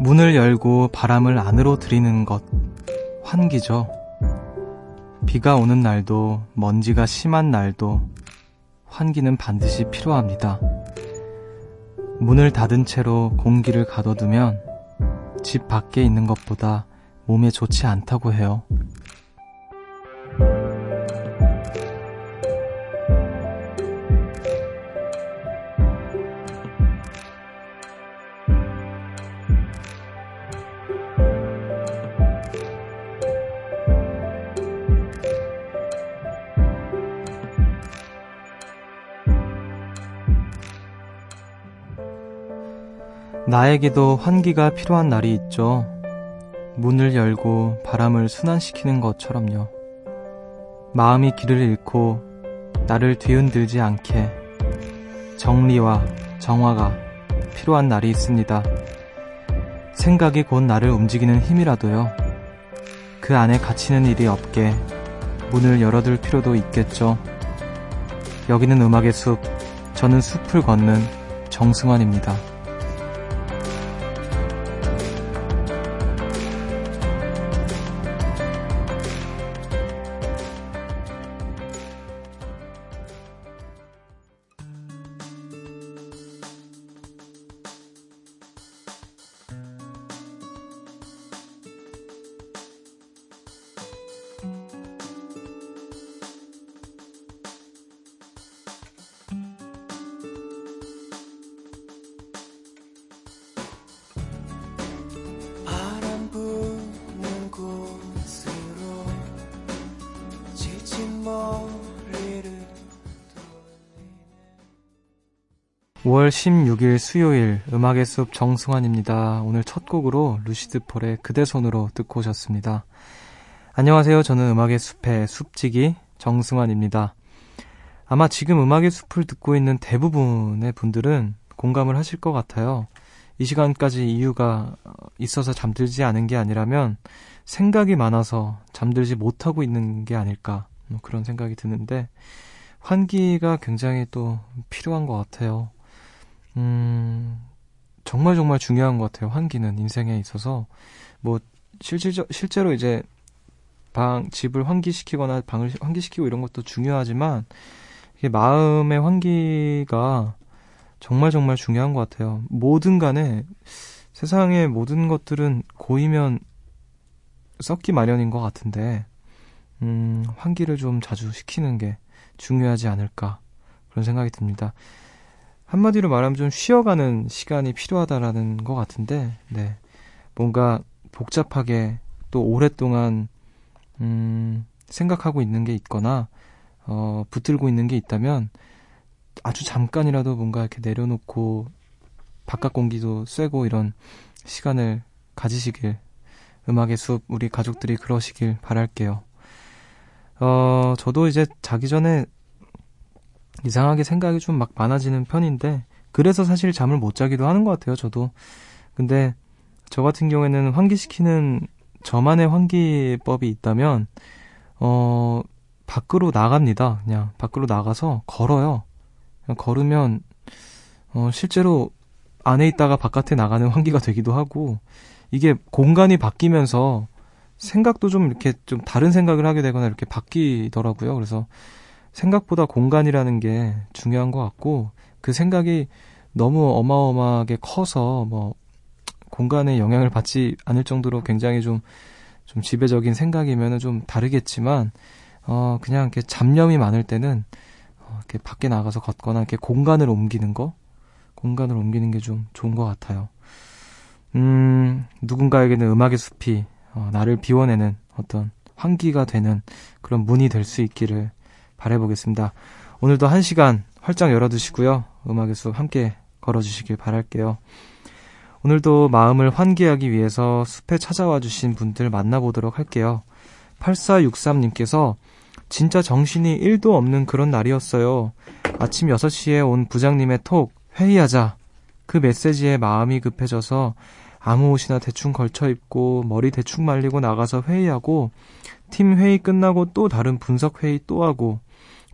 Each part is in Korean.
문을 열고 바람을 안으로 들이는 것, 환기죠. 비가 오는 날도, 먼지가 심한 날도, 환기는 반드시 필요합니다. 문을 닫은 채로 공기를 가둬두면 집 밖에 있는 것보다 몸에 좋지 않다고 해요. 나에게도 환기가 필요한 날이 있죠. 문을 열고 바람을 순환시키는 것처럼요. 마음이 길을 잃고 나를 뒤흔들지 않게 정리와 정화가 필요한 날이 있습니다. 생각이 곧 나를 움직이는 힘이라도요. 그 안에 갇히는 일이 없게 문을 열어둘 필요도 있겠죠. 여기는 음악의 숲, 저는 숲을 걷는 정승환입니다. 5월 16일 수요일 음악의 숲 정승환입니다. 오늘 첫 곡으로 루시드 폴의 그대 손으로 듣고 오셨습니다. 안녕하세요. 저는 음악의 숲의 숲지기 정승환입니다. 아마 지금 음악의 숲을 듣고 있는 대부분의 분들은 공감을 하실 것 같아요. 이 시간까지 이유가 있어서 잠들지 않은 게 아니라면 생각이 많아서 잠들지 못하고 있는 게 아닐까 뭐 그런 생각이 드는데 환기가 굉장히 또 필요한 것 같아요. 음, 정말 정말 중요한 것 같아요. 환기는 인생에 있어서 뭐 실질적 실제로 이제 방 집을 환기시키거나 방을 환기시키고 이런 것도 중요하지만 이게 마음의 환기가 정말 정말 중요한 것 같아요. 뭐든 간에 세상의 모든 것들은 고이면 썩기 마련인 것 같은데 음, 환기를 좀 자주 시키는 게 중요하지 않을까 그런 생각이 듭니다. 한마디로 말하면 좀 쉬어가는 시간이 필요하다라는 것 같은데, 네. 뭔가 복잡하게 또 오랫동안, 음, 생각하고 있는 게 있거나, 어, 붙들고 있는 게 있다면, 아주 잠깐이라도 뭔가 이렇게 내려놓고, 바깥 공기도 쐬고 이런 시간을 가지시길, 음악의 숲, 우리 가족들이 그러시길 바랄게요. 어, 저도 이제 자기 전에 이상하게 생각이 좀 막 많아지는 편인데 그래서 사실 잠을 못 자기도 하는 것 같아요. 저도. 근데 저 같은 경우에는 환기시키는 저만의 환기법이 있다면 어 밖으로 나갑니다. 그냥 밖으로 나가서 걸어요. 그냥 걸으면 어 실제로 안에 있다가 바깥에 나가는 환기가 되기도 하고 이게 공간이 바뀌면서 생각도 좀 이렇게 좀 다른 생각을 하게 되거나 이렇게 바뀌더라고요. 그래서 생각보다 공간이라는 게 중요한 것 같고 그 생각이 너무 어마어마하게 커서 뭐 공간에 영향을 받지 않을 정도로 굉장히 좀, 좀 지배적인 생각이면은 좀 다르겠지만, 어, 그냥 이렇게 잡념이 많을 때는, 어, 이렇게 밖에 나가서 걷거나 이렇게 공간을 옮기는 거, 공간을 옮기는 게 좀 좋은 것 같아요. 음, 누군가에게는 음악의 숲이, 어, 나를 비워내는 어떤 환기가 되는 그런 문이 될 수 있기를 바래보겠습니다. 오늘도 한 시간 활짝 열어두시고요. 음악의 숲 함께 걸어주시길 바랄게요. 오늘도 마음을 환기하기 위해서 숲에 찾아와 주신 분들 만나보도록 할게요. 8463님께서 진짜 정신이 1도 없는 그런 날이었어요. 아침 6시에 온 부장님의 톡, 회의하자. 그 메시지에 마음이 급해져서 아무 옷이나 대충 걸쳐 입고 머리 대충 말리고 나가서 회의하고 팀 회의 끝나고 또 다른 분석 회의 또 하고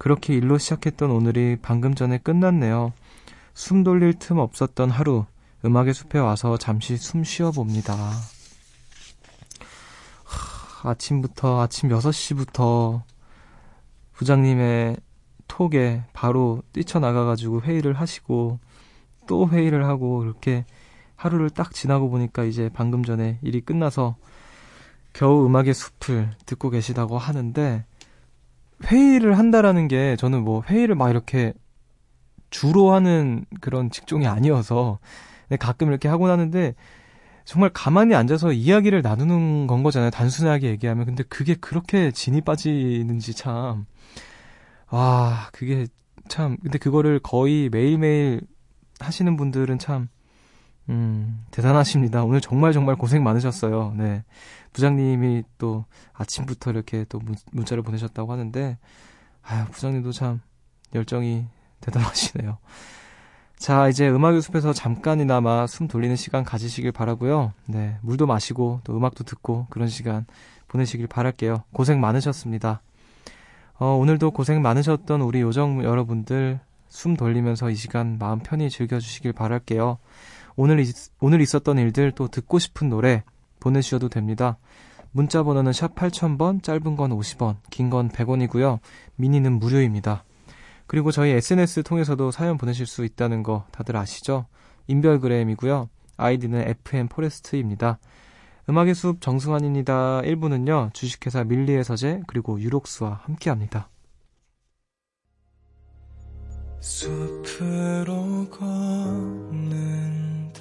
그렇게 일로 시작했던 오늘이 방금 전에 끝났네요. 숨 돌릴 틈 없었던 하루. 음악의 숲에 와서 잠시 숨 쉬어 봅니다. 하, 아침부터, 아침 6시부터 부장님의 톡에 바로 뛰쳐나가가지고 회의를 하시고 또 회의를 하고 그렇게 하루를 딱 지나고 보니까 이제 방금 전에 일이 끝나서 겨우 음악의 숲을 듣고 계시다고 하는데 회의를 한다라는 게 저는 뭐 회의를 막 이렇게 주로 하는 그런 직종이 아니어서 가끔 이렇게 하곤 하는데 정말 가만히 앉아서 이야기를 나누는 건 거잖아요. 단순하게 얘기하면. 근데 그게 그렇게 진이 빠지는지 참. 와, 그게 참. 근데 그거를 거의 매일매일 하시는 분들은 참, 음, 대단하십니다. 오늘 정말 정말 고생 많으셨어요. 네. 부장님이 또 아침부터 이렇게 또 문자를 보내셨다고 하는데, 아유, 부장님도 참 열정이 대단하시네요. 자, 이제 음악 연습에서 잠깐이나마 숨 돌리는 시간 가지시길 바라고요. 네, 물도 마시고 또 음악도 듣고 그런 시간 보내시길 바랄게요. 고생 많으셨습니다. 어, 오늘도 고생 많으셨던 우리 요정 여러분들 숨 돌리면서 이 시간 마음 편히 즐겨주시길 바랄게요. 오늘, 있, 오늘 있었던 일들 또 듣고 싶은 노래 보내주셔도 됩니다. 문자 번호는 샵 8000번, 짧은 건 50원, 긴 건 100원이고요. 미니는 무료입니다. 그리고 저희 SNS 통해서도 사연 보내실 수 있다는 거 다들 아시죠? 인별그램이고요. 아이디는 FM 포레스트입니다. 음악의 숲 정승환입니다. 1부는요, 주식회사 밀리의 서재, 그리고 유록스와 함께 합니다. 숲으로 걷는다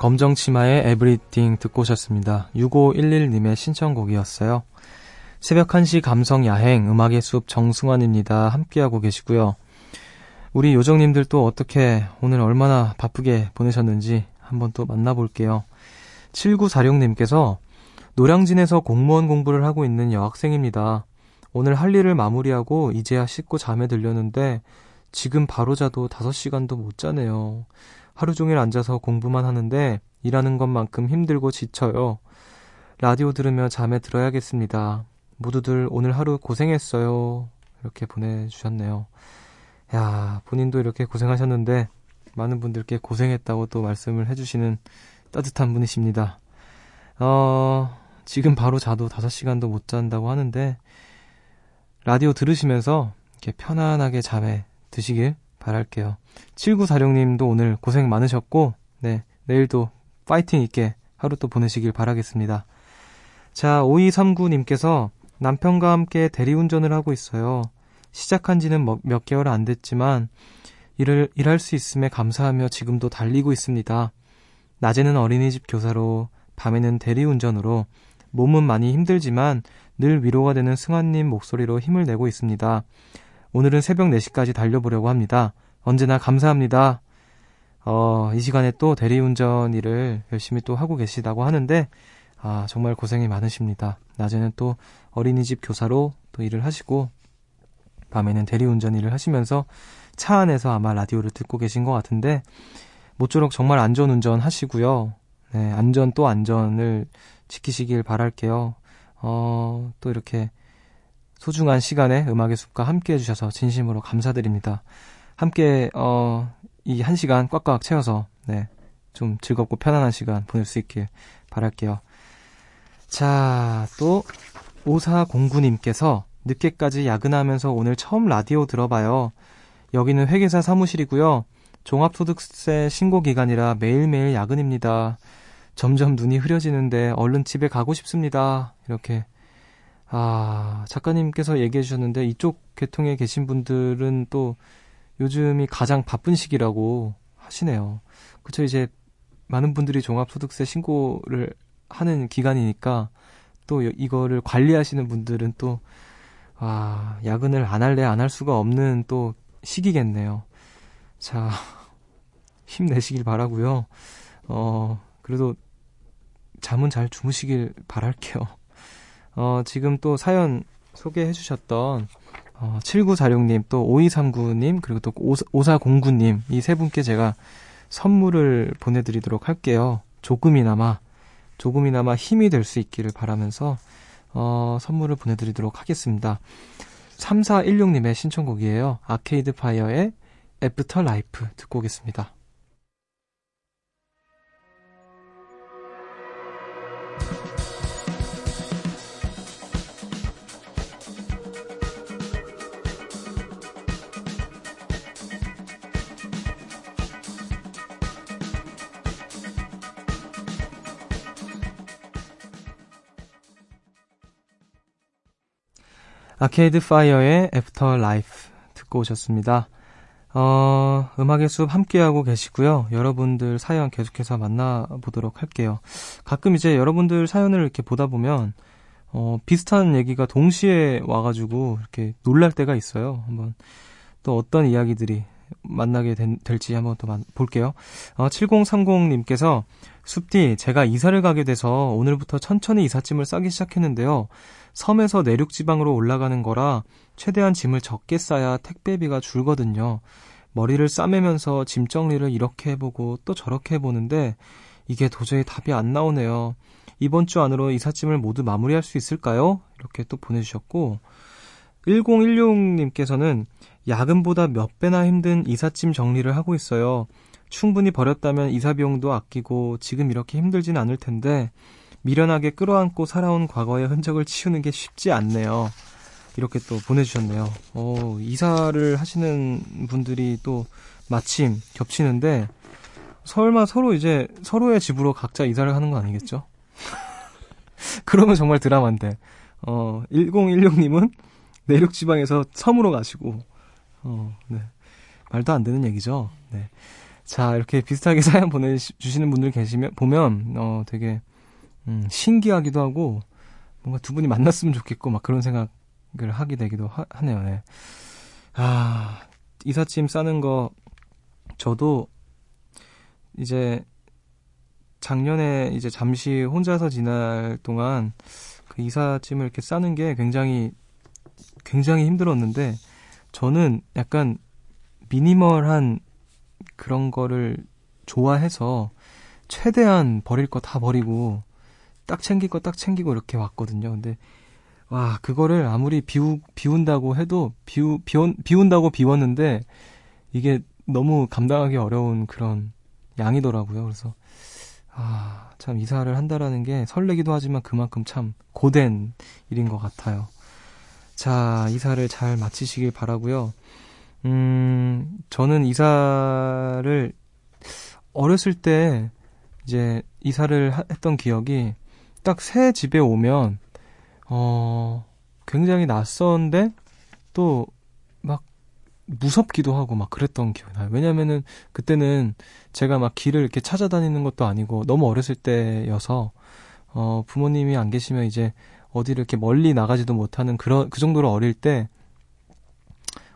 검정 치마의 에브리띵 듣고 오셨습니다. 6511님의 신청곡이었어요. 새벽 1시 감성 야행 음악의 숲 정승환입니다. 함께하고 계시고요. 우리 요정님들 또 어떻게 오늘 얼마나 바쁘게 보내셨는지 한번 또 만나볼게요. 7946님께서 노량진에서 공무원 공부를 하고 있는 여학생입니다. 오늘 할 일을 마무리하고 이제야 씻고 잠에 들렸는데 지금 바로 자도 5시간도 못 자네요. 하루 종일 앉아서 공부만 하는데 일하는 것만큼 힘들고 지쳐요. 라디오 들으며 잠에 들어야겠습니다. 모두들 오늘 하루 고생했어요. 이렇게 보내주셨네요. 야, 본인도 이렇게 고생하셨는데 많은 분들께 고생했다고 또 말씀을 해주시는 따뜻한 분이십니다. 어, 지금 바로 자도 5시간도 못 잔다고 하는데 라디오 들으시면서 이렇게 편안하게 잠에 드시길 바랄게요. 7946님도 오늘 고생 많으셨고, 네, 내일도 파이팅 있게 하루 또 보내시길 바라겠습니다. 자, 5239님께서 남편과 함께 대리운전을 하고 있어요. 시작한 지는 뭐, 몇 개월 안 됐지만, 일을, 일할 수 있음에 감사하며 지금도 달리고 있습니다. 낮에는 어린이집 교사로, 밤에는 대리운전으로, 몸은 많이 힘들지만 늘 위로가 되는 승환님 목소리로 힘을 내고 있습니다. 오늘은 새벽 4시까지 달려보려고 합니다. 언제나 감사합니다. 어, 이 시간에 또 대리운전 일을 열심히 또 하고 계시다고 하는데, 아, 정말 고생이 많으십니다. 낮에는 또 어린이집 교사로 또 일을 하시고, 밤에는 대리운전 일을 하시면서 차 안에서 아마 라디오를 듣고 계신 것 같은데, 모쪼록 정말 안전 운전 하시고요. 네, 안전 또 안전을 지키시길 바랄게요. 어, 또 이렇게 소중한 시간에 음악의 숲과 함께 해주셔서 진심으로 감사드립니다. 함께, 어, 이 한 시간 꽉꽉 채워서, 네, 좀 즐겁고 편안한 시간 보낼 수 있길 바랄게요. 자, 또, 5409님께서 늦게까지 야근하면서 오늘 처음 라디오 들어봐요. 여기는 회계사 사무실이고요. 종합소득세 신고 기간이라 매일매일 야근입니다. 점점 눈이 흐려지는데 얼른 집에 가고 싶습니다. 이렇게 아, 작가님께서 얘기해 주셨는데 이쪽 계통에 계신 분들은 또 요즘이 가장 바쁜 시기라고 하시네요. 그쵸, 이제 많은 분들이 종합소득세 신고를 하는 기간이니까 또 이거를 관리하시는 분들은 또, 아, 야근을 안 할래 안 할 수가 없는 또 시기겠네요. 자, 힘내시길 바라고요 어, 그래도 잠은 잘 주무시길 바랄게요. 어, 지금 또 사연 소개해 주셨던 어, 7946님, 또 5239님, 그리고 또 5409님, 이 세 분께 제가 선물을 보내드리도록 할게요. 조금이나마, 조금이나마 힘이 될 수 있기를 바라면서, 어, 선물을 보내드리도록 하겠습니다. 3416님의 신청곡이에요. 아케이드 파이어의 애프터 라이프 듣고 오겠습니다. Arcade Fire의 Afterlife 듣고 오셨습니다. 어, 음악의 숲 함께하고 계시고요. 여러분들 사연 계속해서 만나보도록 할게요. 가끔 이제 여러분들 사연을 이렇게 보다 보면, 어, 비슷한 얘기가 동시에 와가지고 이렇게 놀랄 때가 있어요. 한번 또 어떤 이야기들이 만나게 된, 될지 한번 또 볼게요. 어, 7030님께서 숲디, 제가 이사를 가게 돼서 오늘부터 천천히 이삿짐을 싸기 시작했는데요. 섬에서 내륙 지방으로 올라가는 거라 최대한 짐을 적게 싸야 택배비가 줄거든요. 머리를 싸매면서 짐 정리를 이렇게 해보고 또 저렇게 해보는데 이게 도저히 답이 안 나오네요. 이번 주 안으로 이삿짐을 모두 마무리할 수 있을까요? 이렇게 또 보내주셨고 1016님께서는 야근보다 몇 배나 힘든 이삿짐 정리를 하고 있어요. 충분히 버렸다면 이사 비용도 아끼고 지금 이렇게 힘들진 않을 텐데 미련하게 끌어안고 살아온 과거의 흔적을 치우는 게 쉽지 않네요. 이렇게 또 보내주셨네요. 어, 이사를 하시는 분들이 또 마침 겹치는데 설마 서로 이제 서로의 집으로 각자 이사를 하는 거 아니겠죠? 그러면 정말 드라마인데. 어, 1016님은 내륙 지방에서 섬으로 가시고 어, 네. 말도 안 되는 얘기죠. 네. 자, 이렇게 비슷하게 사연 보내주시는 분들 계시면, 보면, 어, 되게, 음, 신기하기도 하고 뭔가 두 분이 만났으면 좋겠고 막 그런 생각을 하게 되기도 하, 네요 네. 아 이삿짐 싸는 거 저도 이제 작년에 이제 잠시 혼자서 지날 동안 그 이삿짐을 이렇게 싸는 게 굉장히 굉장히 힘들었는데 저는 약간 미니멀한 그런 거를 좋아해서 최대한 버릴 거 다 버리고 딱거딱 챙기고 이렇게 왔거든요. 근데 와 그거를 아무리 비우 비운다고 해도 비우 비운 비운다고 비웠는데 이게 너무 감당하기 어려운 그런 양이더라고요. 그래서 아 참 이사를 한다라는 게 설레기도 하지만 그만큼 참 고된 일인 것 같아요. 자 이사를 잘 마치시길 바라고요. 음 저는 이사를 어렸을 때 이제 이사를 했던 기억이 딱 새 집에 오면 어 굉장히 낯선데 또 막 무섭기도 하고 막 그랬던 기억이 나요. 왜냐면은 그때는 제가 막 길을 이렇게 찾아다니는 것도 아니고 너무 어렸을 때여서 어 부모님이 안 계시면 이제 어디를 이렇게 멀리 나가지도 못하는 그런 그 정도로 어릴 때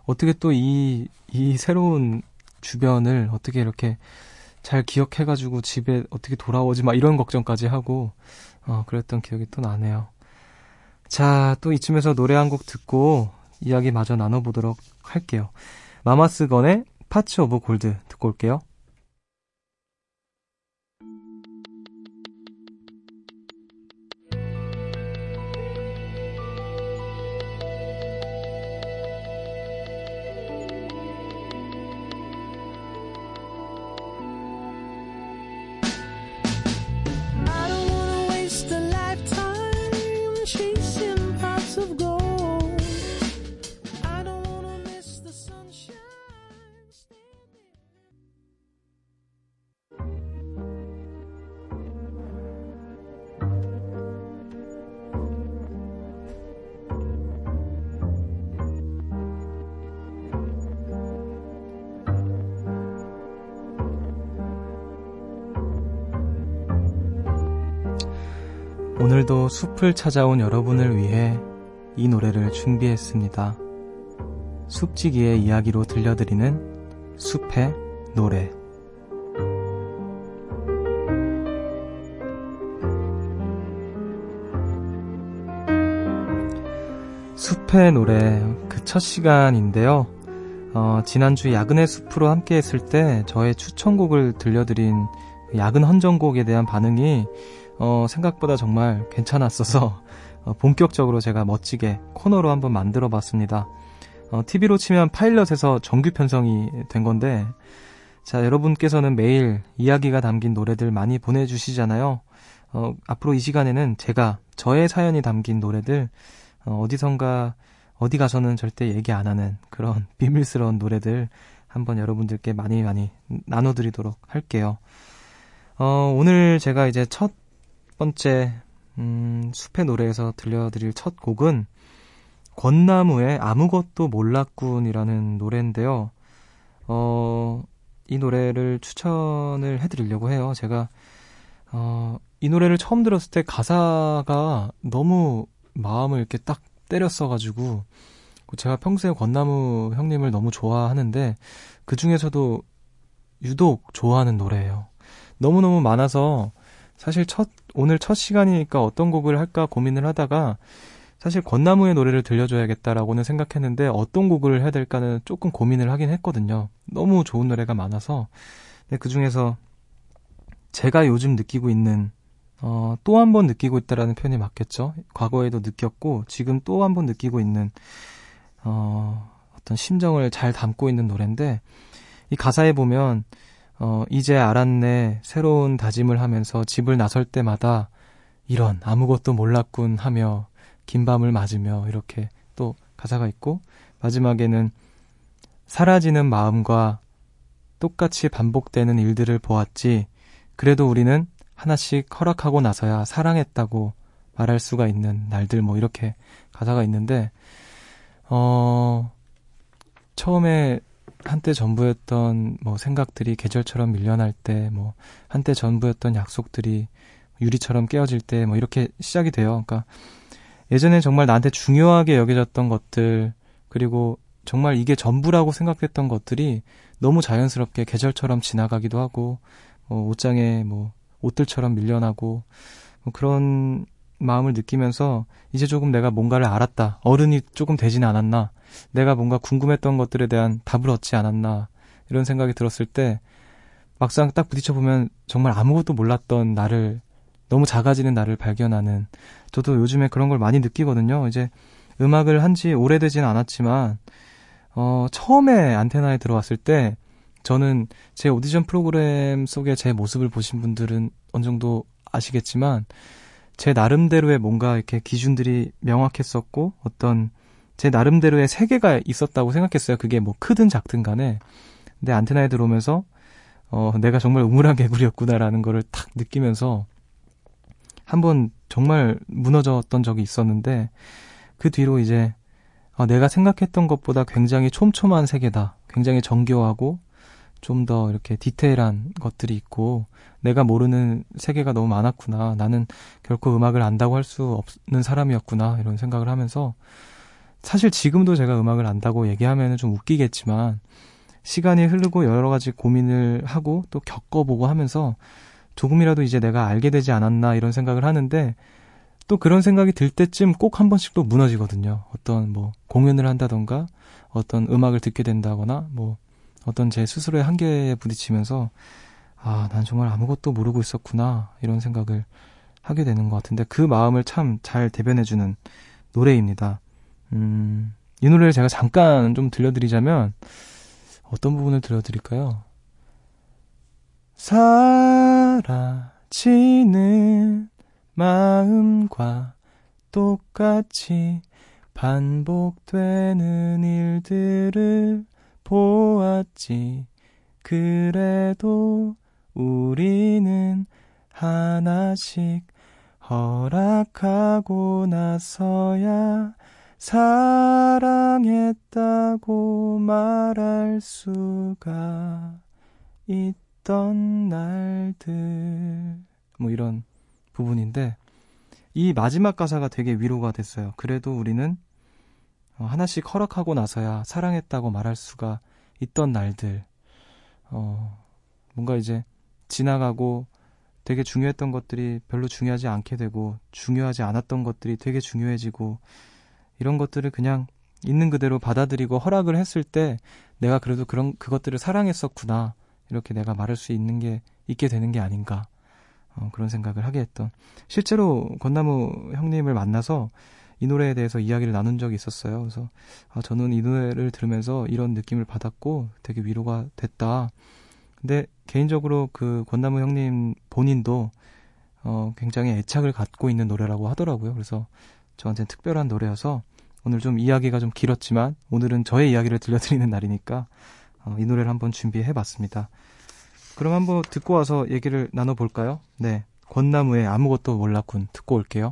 어떻게 또 이 이 새로운 주변을 어떻게 이렇게 잘 기억해가지고 집에 어떻게 돌아오지 막 이런 걱정까지 하고 어, 그랬던 기억이 또 나네요. 자, 또 이쯤에서 노래 한 곡 듣고 이야기 마저 나눠보도록 할게요. Mamas Gun의 Pots of Gold 듣고 올게요. 오늘도 숲을 찾아온 여러분을 위해 이 노래를 준비했습니다. 숲지기의 이야기로 들려드리는 숲의 노래. 숲의 노래 그 첫 시간인데요. 어, 지난주 야근의 숲으로 함께 했을 때 저의 추천곡을 들려드린 야근 헌정곡에 대한 반응이 어, 생각보다 정말 괜찮았어서 어, 본격적으로 제가 멋지게 코너로 한번 만들어 봤습니다. 어, TV로 치면 파일럿에서 정규 편성이 된 건데 자, 여러분께서는 매일 이야기가 담긴 노래들 많이 보내주시잖아요. 어, 앞으로 이 시간에는 제가 저의 사연이 담긴 노래들 어, 어디선가 어디 가서는 절대 얘기 안 하는 그런 비밀스러운 노래들 한번 여러분들께 많이 많이 나눠드리도록 할게요. 어, 오늘 제가 이제 첫 번째 음, 숲의 노래에서 들려드릴 첫 곡은 권나무의 아무것도 몰랐군이라는 노래인데요. 어, 이 노래를 추천을 해드리려고 해요. 제가 어, 이 노래를 처음 들었을 때 가사가 너무 마음을 이렇게 딱 때렸어가지고 제가 평소에 권나무 형님을 너무 좋아하는데 그 중에서도 유독 좋아하는 노래예요. 너무너무 많아서 사실 첫 오늘 첫 시간이니까 어떤 곡을 할까 고민을 하다가 사실 권나무의 노래를 들려줘야겠다라고는 생각했는데 어떤 곡을 해야 될까는 조금 고민을 하긴 했거든요. 너무 좋은 노래가 많아서 그 중에서 제가 요즘 느끼고 있는 어, 또 한 번 느끼고 있다라는 표현이 맞겠죠. 과거에도 느꼈고 지금 또 한 번 느끼고 있는 어, 어떤 심정을 잘 담고 있는 노래인데 이 가사에 보면 어, 이제 알았네 새로운 다짐을 하면서 집을 나설 때마다 이런 아무것도 몰랐군 하며 긴 밤을 맞으며 이렇게 또 가사가 있고 마지막에는 사라지는 마음과 똑같이 반복되는 일들을 보았지 그래도 우리는 하나씩 허락하고 나서야 사랑했다고 말할 수가 있는 날들 뭐 이렇게 가사가 있는데 어 처음에 한때 전부였던 뭐 생각들이 계절처럼 밀려날 때 뭐 한때 전부였던 약속들이 유리처럼 깨어질 때 뭐 이렇게 시작이 돼요. 그러니까 예전에 정말 나한테 중요하게 여겨졌던 것들 그리고 정말 이게 전부라고 생각했던 것들이 너무 자연스럽게 계절처럼 지나가기도 하고 뭐 옷장에 뭐 옷들처럼 밀려나고 뭐 그런 마음을 느끼면서 이제 조금 내가 뭔가를 알았다. 어른이 조금 되지는 않았나. 내가 뭔가 궁금했던 것들에 대한 답을 얻지 않았나. 이런 생각이 들었을 때 막상 딱 부딪혀보면 정말 아무것도 몰랐던 나를 너무 작아지는 나를 발견하는 저도 요즘에 그런 걸 많이 느끼거든요. 이제 음악을 한 지 오래되지는 않았지만 어 처음에 안테나에 들어왔을 때 저는 제 오디션 프로그램 속에 제 모습을 보신 분들은 어느 정도 아시겠지만 제 나름대로의 뭔가 이렇게 기준들이 명확했었고 어떤 제 나름대로의 세계가 있었다고 생각했어요. 그게 뭐 크든 작든 간에. 근데 안테나에 들어오면서 어 내가 정말 우물한 개구리였구나라는 거를 탁 느끼면서 한번 정말 무너졌던 적이 있었는데 그 뒤로 이제 아, 내가 생각했던 것보다 굉장히 촘촘한 세계다. 굉장히 정교하고 좀 더 이렇게 디테일한 것들이 있고 내가 모르는 세계가 너무 많았구나. 나는 결코 음악을 안다고 할 수 없는 사람이었구나. 이런 생각을 하면서 사실 지금도 제가 음악을 안다고 얘기하면 좀 웃기겠지만 시간이 흐르고 여러 가지 고민을 하고 또 겪어보고 하면서 조금이라도 이제 내가 알게 되지 않았나 이런 생각을 하는데 또 그런 생각이 들 때쯤 꼭 한 번씩 또 무너지거든요. 어떤 뭐 공연을 한다던가 어떤 음악을 듣게 된다거나 뭐 어떤 제 스스로의 한계에 부딪히면서 아, 난 정말 아무것도 모르고 있었구나 이런 생각을 하게 되는 것 같은데 그 마음을 참 잘 대변해주는 노래입니다. 음, 이 노래를 제가 잠깐 좀 들려드리자면 어떤 부분을 들려드릴까요? 사라지는 마음과 똑같이 반복되는 일들을 보았지. 그래도 우리는 하나씩 허락하고 나서야 사랑했다고 말할 수가 있던 날들. 뭐 이런 부분인데, 이 마지막 가사가 되게 위로가 됐어요. 그래도 우리는 어, 하나씩 허락하고 나서야 사랑했다고 말할 수가 있던 날들. 어, 뭔가 이제 지나가고 되게 중요했던 것들이 별로 중요하지 않게 되고 중요하지 않았던 것들이 되게 중요해지고 이런 것들을 그냥 있는 그대로 받아들이고 허락을 했을 때 내가 그래도 그런 그것들을 사랑했었구나 이렇게 내가 말할 수 있는 게 있게 되는 게 아닌가 어, 그런 생각을 하게 했던 실제로 권나무 형님을 만나서 이 노래에 대해서 이야기를 나눈 적이 있었어요. 그래서 아, 저는 이 노래를 들으면서 이런 느낌을 받았고 되게 위로가 됐다. 근데 개인적으로 그 권나무 형님 본인도 어, 굉장히 애착을 갖고 있는 노래라고 하더라고요. 그래서 저한테는 특별한 노래여서 오늘 좀 이야기가 좀 길었지만 오늘은 저의 이야기를 들려드리는 날이니까 어, 이 노래를 한번 준비해 봤습니다. 그럼 한번 듣고 와서 얘기를 나눠볼까요? 네. 권나무의 아무것도 몰랐군. 듣고 올게요.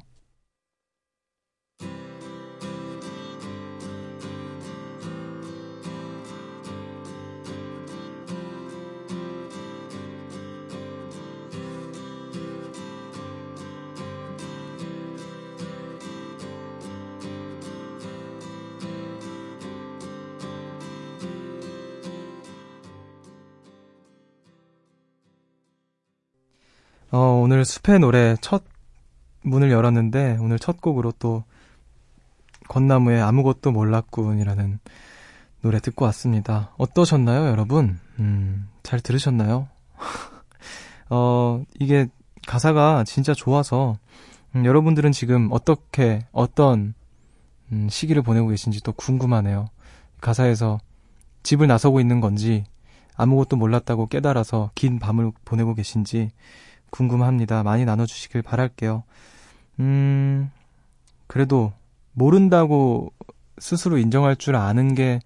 오늘 숲의 노래 첫 문을 열었는데 오늘 첫 곡으로 또 건나무의 아무것도 몰랐군이라는 노래 듣고 왔습니다. 어떠셨나요, 여러분? 음, 잘 들으셨나요? 어, 이게 가사가 진짜 좋아서 음, 여러분들은 지금 어떻게 어떤 음, 시기를 보내고 계신지 또 궁금하네요. 가사에서 집을 나서고 있는 건지 아무것도 몰랐다고 깨달아서 긴 밤을 보내고 계신지 궁금합니다. 많이 나눠주시길 바랄게요. 음, 그래도 모른다고 스스로 인정할 줄 아는 게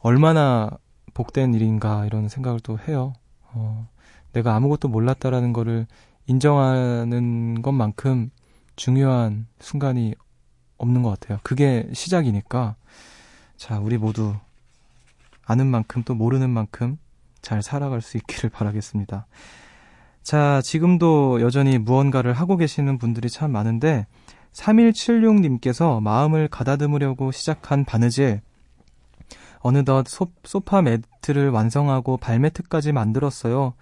얼마나 복된 일인가 이런 생각을 또 해요. 어, 내가 아무것도 몰랐다라는 거를 인정하는 것만큼 중요한 순간이 없는 것 같아요. 그게 시작이니까. 자, 우리 모두 아는 만큼 또 모르는 만큼 잘 살아갈 수 있기를 바라겠습니다. 자, 지금도 여전히 무언가를 하고 계시는 분들이 참 많은데 3176님께서 마음을 가다듬으려고 시작한 바느질 어느덧 소, 소파 매트를 완성하고 발매트까지 만들었어요.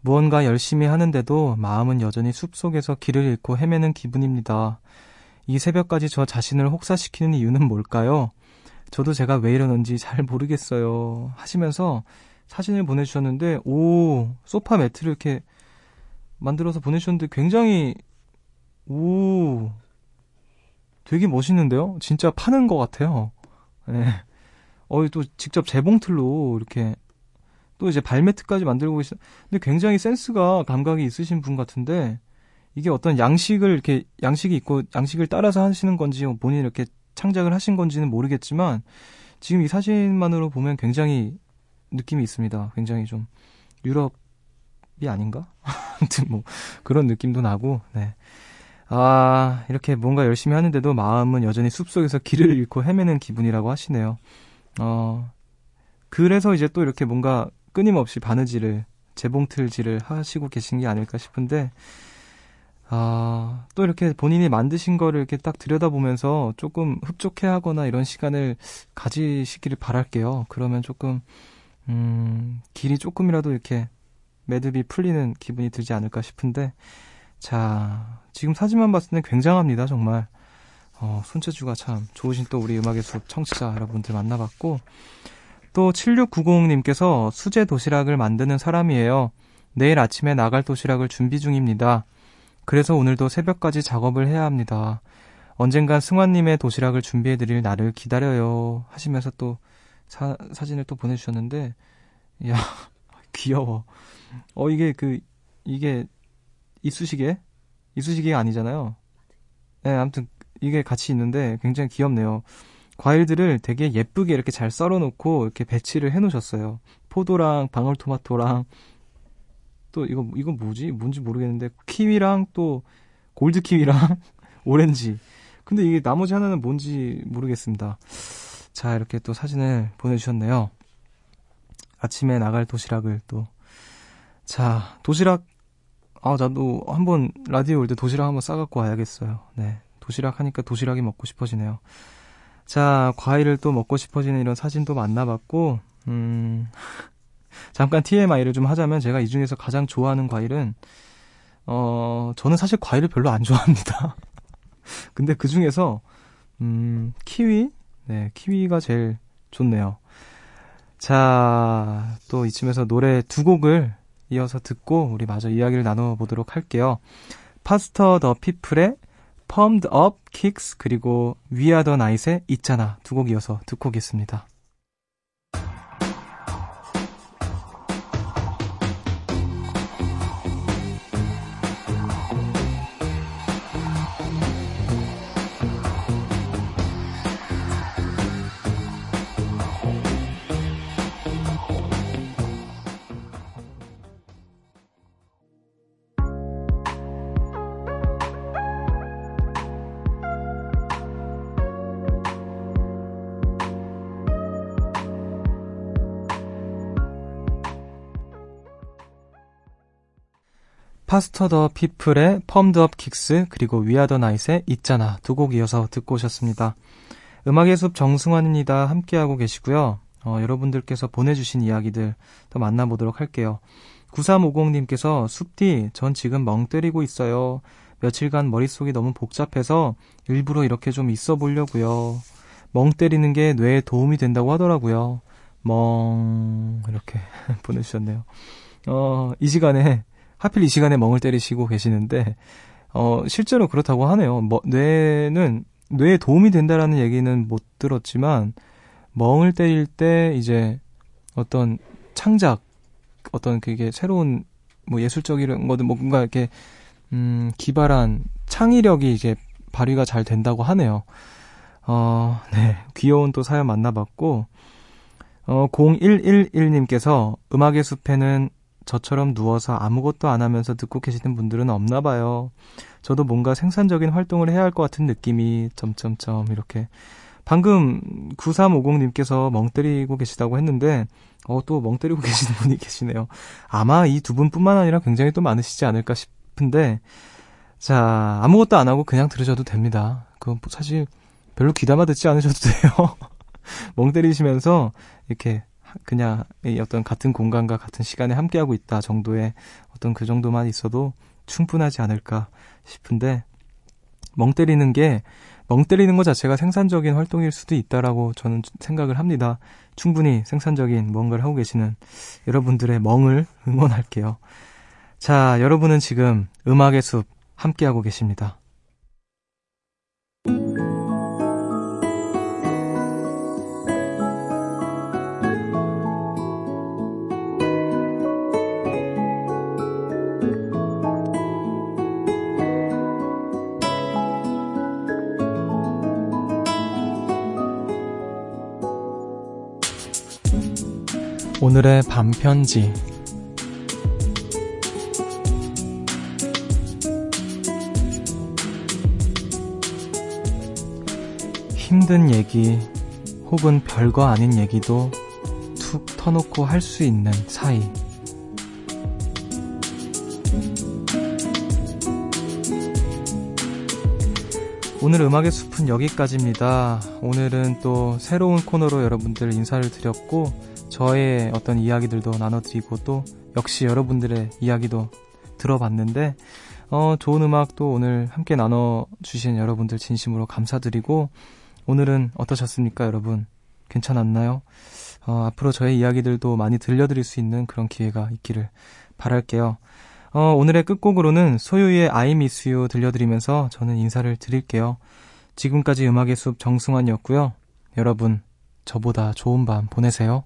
무언가 열심히 하는데도 마음은 여전히 숲속에서 길을 잃고 헤매는 기분입니다. 이 새벽까지 저 자신을 혹사시키는 이유는 뭘까요? 저도 제가 왜 이러는지 잘 모르겠어요. 하시면서 사진을 보내주셨는데, 오, 소파 매트를 이렇게 만들어서 보내주셨는데 굉장히 오 되게 멋있는데요? 진짜 파는 것 같아요. 네. 어, 또 직접 재봉틀로 이렇게 또 이제 발매트까지 만들고 계시. 근데 굉장히 센스가 감각이 있으신 분 같은데 이게 어떤 양식을 이렇게 양식이 있고 양식을 따라서 하시는 건지 뭐 본인이 이렇게 창작을 하신 건지는 모르겠지만 지금 이 사진만으로 보면 굉장히 느낌이 있습니다. 굉장히 좀 유럽 이 아닌가? 아무튼 뭐 그런 느낌도 나고 네. 아, 이렇게 뭔가 열심히 하는데도 마음은 여전히 숲속에서 길을 잃고 헤매는 기분이라고 하시네요. 어, 그래서 이제 또 이렇게 뭔가 끊임없이 바느질을, 재봉틀질을 하시고 계신 게 아닐까 싶은데, 아, 또 이렇게 본인이 만드신 거를 이렇게 딱 들여다보면서 조금 흡족해 하거나 이런 시간을 가지시기를 바랄게요. 그러면 조금, 음, 길이 조금이라도 이렇게 매듭이 풀리는 기분이 들지 않을까 싶은데 자 지금 사진만 봤을 때 굉장합니다 정말. 어, 손재주가 참 좋으신 또 우리 음악의 숲 청취자 여러분들 만나봤고 또 7690님께서 수제 도시락을 만드는 사람이에요. 내일 아침에 나갈 도시락을 준비 중입니다. 그래서 오늘도 새벽까지 작업을 해야 합니다. 언젠간 승환님의 도시락을 준비해드릴 날을 기다려요. 하시면서 또 사, 사진을 또 보내주셨는데 야 귀여워 어, 이게 그, 이게 이쑤시개? 이쑤시개가 아니잖아요. 네, 아무튼 이게 같이 있는데 굉장히 귀엽네요. 과일들을 되게 예쁘게 이렇게 잘 썰어 놓고 이렇게 배치를 해 놓으셨어요. 포도랑 방울토마토랑 또 이거 이거 뭐지? 뭔지 모르겠는데 키위랑 또 골드 키위랑 오렌지. 근데 이게 나머지 하나는 뭔지 모르겠습니다. 자, 이렇게 또 사진을 보내 주셨네요. 아침에 나갈 도시락을 또 자, 도시락, 아, 나도 한번 라디오 올 때 도시락 한번 싸갖고 와야겠어요. 네. 도시락 하니까 도시락이 먹고 싶어지네요. 자, 과일을 또 먹고 싶어지는 이런 사진도 만나봤고, 음, 잠깐 TMI를 좀 하자면 제가 이 중에서 가장 좋아하는 과일은, 어, 저는 사실 과일을 별로 안 좋아합니다. 근데 그 중에서, 음, 키위? 네, 키위가 제일 좋네요. 자, 또 이쯤에서 노래 두 곡을 이어서 듣고 우리 마저 이야기를 나눠보도록 할게요. 파스터 더 피플의 Pumped Up Kicks 그리고 The Night의 있잖아 두 곡 이어서 듣고 오겠습니다. Foster the People의 Pumped Up Kicks 그리고 위아더 나잇의 있잖아 두 곡 이어서 듣고 오셨습니다. 음악의 숲 정승환입니다. 함께하고 계시고요. 어, 여러분들께서 보내주신 이야기들 더 만나보도록 할게요. 9350님께서 숲디 전 지금 멍 때리고 있어요. 며칠간 머릿속이 너무 복잡해서 일부러 이렇게 좀 있어 보려고요. 멍 때리는 게 뇌에 도움이 된다고 하더라고요. 멍 이렇게 보내주셨네요. 어, 이 시간에 하필 이 시간에 멍을 때리시고 계시는데 어 실제로 그렇다고 하네요. 뭐, 뇌는 뇌에 도움이 된다라는 얘기는 못 들었지만 멍을 때릴 때 이제 어떤 창작 어떤 그게 새로운 뭐 예술적인 거든 뭐 뭔가 이렇게 음 기발한 창의력이 이제 발휘가 잘 된다고 하네요. 어, 네. 귀여운 또 사연 만나봤고, 어, 0111님께서 음악의 숲에는 저처럼 누워서 아무것도 안 하면서 듣고 계시는 분들은 없나 봐요. 저도 뭔가 생산적인 활동을 해야 할 것 같은 느낌이 점점점 이렇게 방금 9350님께서 멍 때리고 계시다고 했는데 어 또 멍 때리고 계시는 분이 계시네요. 아마 이 두 분뿐만 아니라 굉장히 또 많으시지 않을까 싶은데 자 아무것도 안 하고 그냥 들으셔도 됩니다. 그건 뭐 사실 별로 귀담아 듣지 않으셔도 돼요. 멍 때리시면서 이렇게 그냥 어떤 같은 공간과 같은 시간에 함께하고 있다 정도의 어떤 그 정도만 있어도 충분하지 않을까 싶은데 멍 때리는 게 멍 때리는 것 자체가 생산적인 활동일 수도 있다라고 저는 생각을 합니다. 충분히 생산적인 뭔가를 하고 계시는 여러분들의 멍을 응원할게요. 자, 여러분은 지금 음악의 숲 함께하고 계십니다. 오늘의 밤편지. 힘든 얘기 혹은 별거 아닌 얘기도 툭 터놓고 할 수 있는 사이 오늘 음악의 숲은 여기까지입니다. 오늘은 또 새로운 코너로 여러분들 인사를 드렸고 저의 어떤 이야기들도 나눠드리고 또 역시 여러분들의 이야기도 들어봤는데 어, 좋은 음악도 오늘 함께 나눠주신 여러분들 진심으로 감사드리고 오늘은 어떠셨습니까 여러분 괜찮았나요? 어, 앞으로 저의 이야기들도 많이 들려드릴 수 있는 그런 기회가 있기를 바랄게요. 어, 오늘의 끝곡으로는 소유의 I miss you 들려드리면서 저는 인사를 드릴게요. 지금까지 음악의 숲 정승환이었고요. 여러분, 저보다 좋은 밤 보내세요.